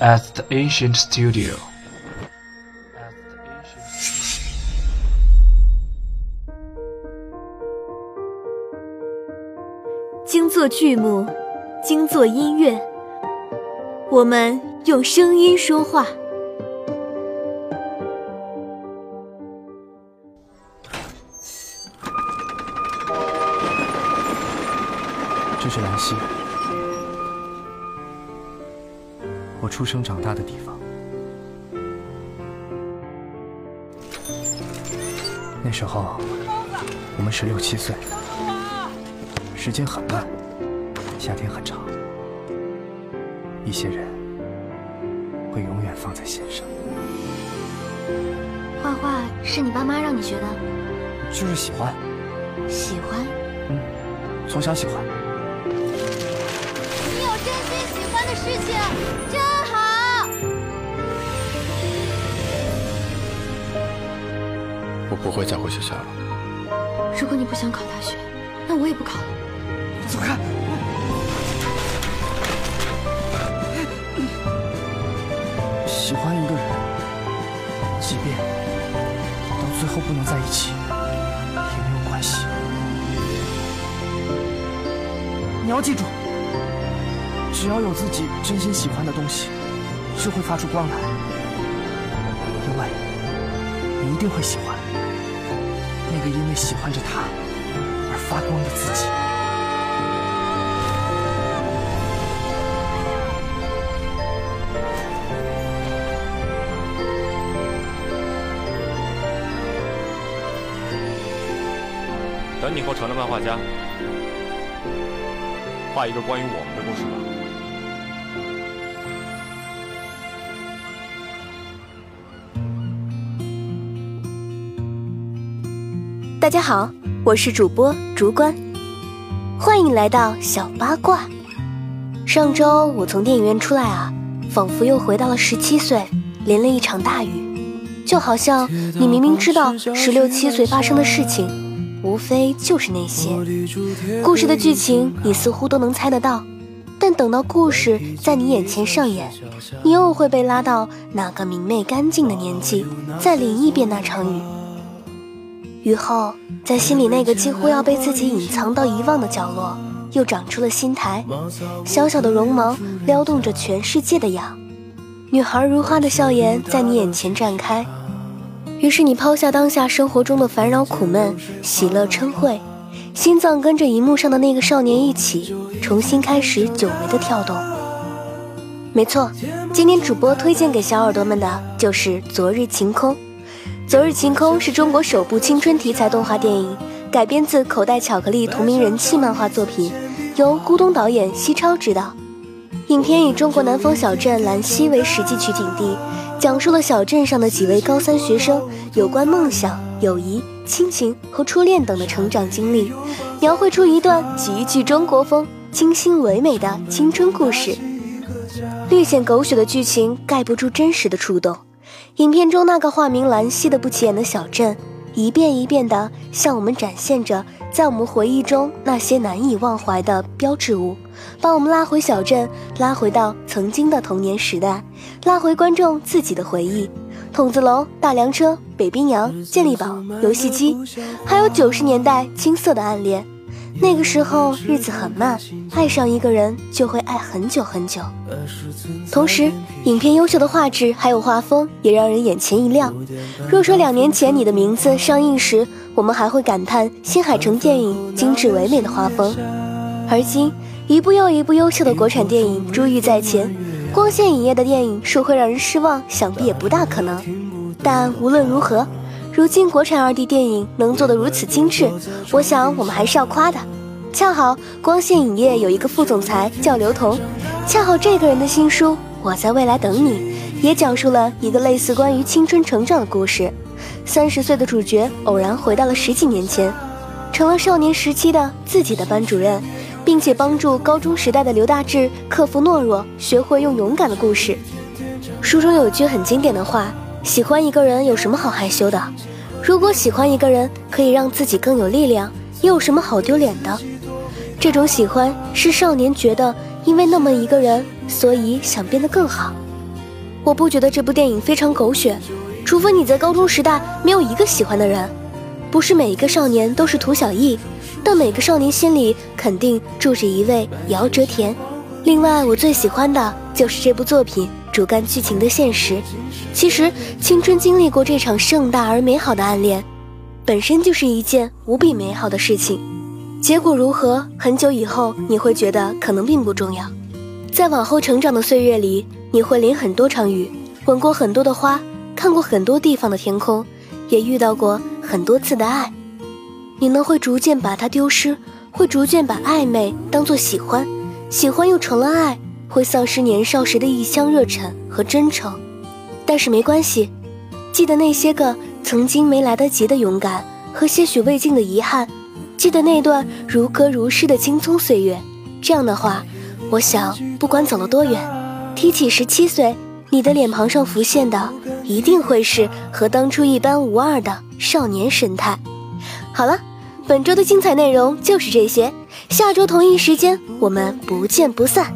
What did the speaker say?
at the ancient studio. 精作剧目，精作音乐，我们用声音说话。这是兰溪，出生长大的地方。那时候我们十六七岁，时间很慢，夏天很长，一些人会永远放在心上。画画是你爸妈让你学的？就是喜欢，喜欢？嗯，从小喜欢。你有真心喜欢的事情，真不会再回学校了。如果你不想考大学，那我也不考了。走开！喜欢一个人，即便到最后不能在一起，也没有关系。你要记住，只要有自己真心喜欢的东西，就会发出光来，因为你一定会喜欢那个因为喜欢着他而发光的自己。等你以后成了漫画家，画一个关于我们的故事吧。大家好，我是主播竹关，欢迎来到小八卦。上周我从电影院出来啊，仿佛又回到了十七岁，淋了一场大雨，就好像你明明知道十六七岁发生的事情，无非就是那些故事的剧情，你似乎都能猜得到，但等到故事在你眼前上演，你又会被拉到那个明媚干净的年纪，再淋一遍那场雨。雨后，在心里那个几乎要被自己隐藏到遗忘的角落，又长出了新苔，小小的绒毛撩动着全世界的痒。女孩如花的笑颜在你眼前绽开，于是你抛下当下生活中的烦扰苦闷，喜乐嗔恚，心脏跟着荧幕上的那个少年一起，重新开始久违的跳动。没错，今天主播推荐给小耳朵们的就是《昨日晴空》。《昨日晴空》是中国首部青春题材动画电影，改编自口袋巧克力同名人气漫画作品，由咕咚导演西超执导。影片以中国南方小镇兰溪为实际取景地，讲述了小镇上的几位高三学生有关梦想、友谊、亲情和初恋等的成长经历，描绘出一段极具中国风、清新唯美的青春故事。略显狗血的剧情盖不住真实的触动。影片中那个化名兰溪的不起眼的小镇，一遍一遍地向我们展现着在我们回忆中那些难以忘怀的标志物，把我们拉回小镇，拉回到曾经的童年时代，拉回观众自己的回忆。筒子楼、大梁车、北冰洋、健力宝、游戏机，还有九十年代青涩的暗恋。那个时候日子很慢，爱上一个人就会爱很久很久。同时，影片优秀的画质还有画风也让人眼前一亮。若说两年前《你的名字》上映时，我们还会感叹新海诚电影精致唯美的画风，而今一部又一部优秀的国产电影珠玉在前，光线影业的电影说会让人失望，想必也不大可能。但无论如何。如今国产二 D 电影能做得如此精致，我想我们还是要夸的。恰好光线影业有一个副总裁叫刘同，恰好这个人的新书《我在未来等你》也讲述了一个类似关于青春成长的故事。三十岁的主角偶然回到了十几年前，成了少年时期的自己的班主任，并且帮助高中时代的刘大志克服懦弱，学会用勇敢的故事。书中有句很经典的话。喜欢一个人有什么好害羞的？如果喜欢一个人可以让自己更有力量，又有什么好丢脸的？这种喜欢是少年觉得因为那么一个人，所以想变得更好。我不觉得这部电影非常狗血，除非你在高中时代没有一个喜欢的人。不是每一个少年都是涂小艺，但每个少年心里肯定住着一位姚哲田。另外，我最喜欢的就是这部作品主干剧情的现实。其实，青春经历过这场盛大而美好的暗恋，本身就是一件无比美好的事情。结果如何，很久以后你会觉得可能并不重要。在往后成长的岁月里，你会淋很多场雨，吻过很多的花，看过很多地方的天空，也遇到过很多次的爱。你呢，会逐渐把它丢失，会逐渐把暧昧当作喜欢。喜欢又成了爱，会丧失年少时的一腔热忱和真诚，但是没关系，记得那些个曾经没来得及的勇敢和些许未尽的遗憾，记得那段如歌如诗的青葱岁月。这样的话，我想不管走了多远，提起十七岁，你的脸庞上浮现的一定会是和当初一般无二的少年神态。好了。本周的精彩内容就是这些，下周同一时间我们不见不散。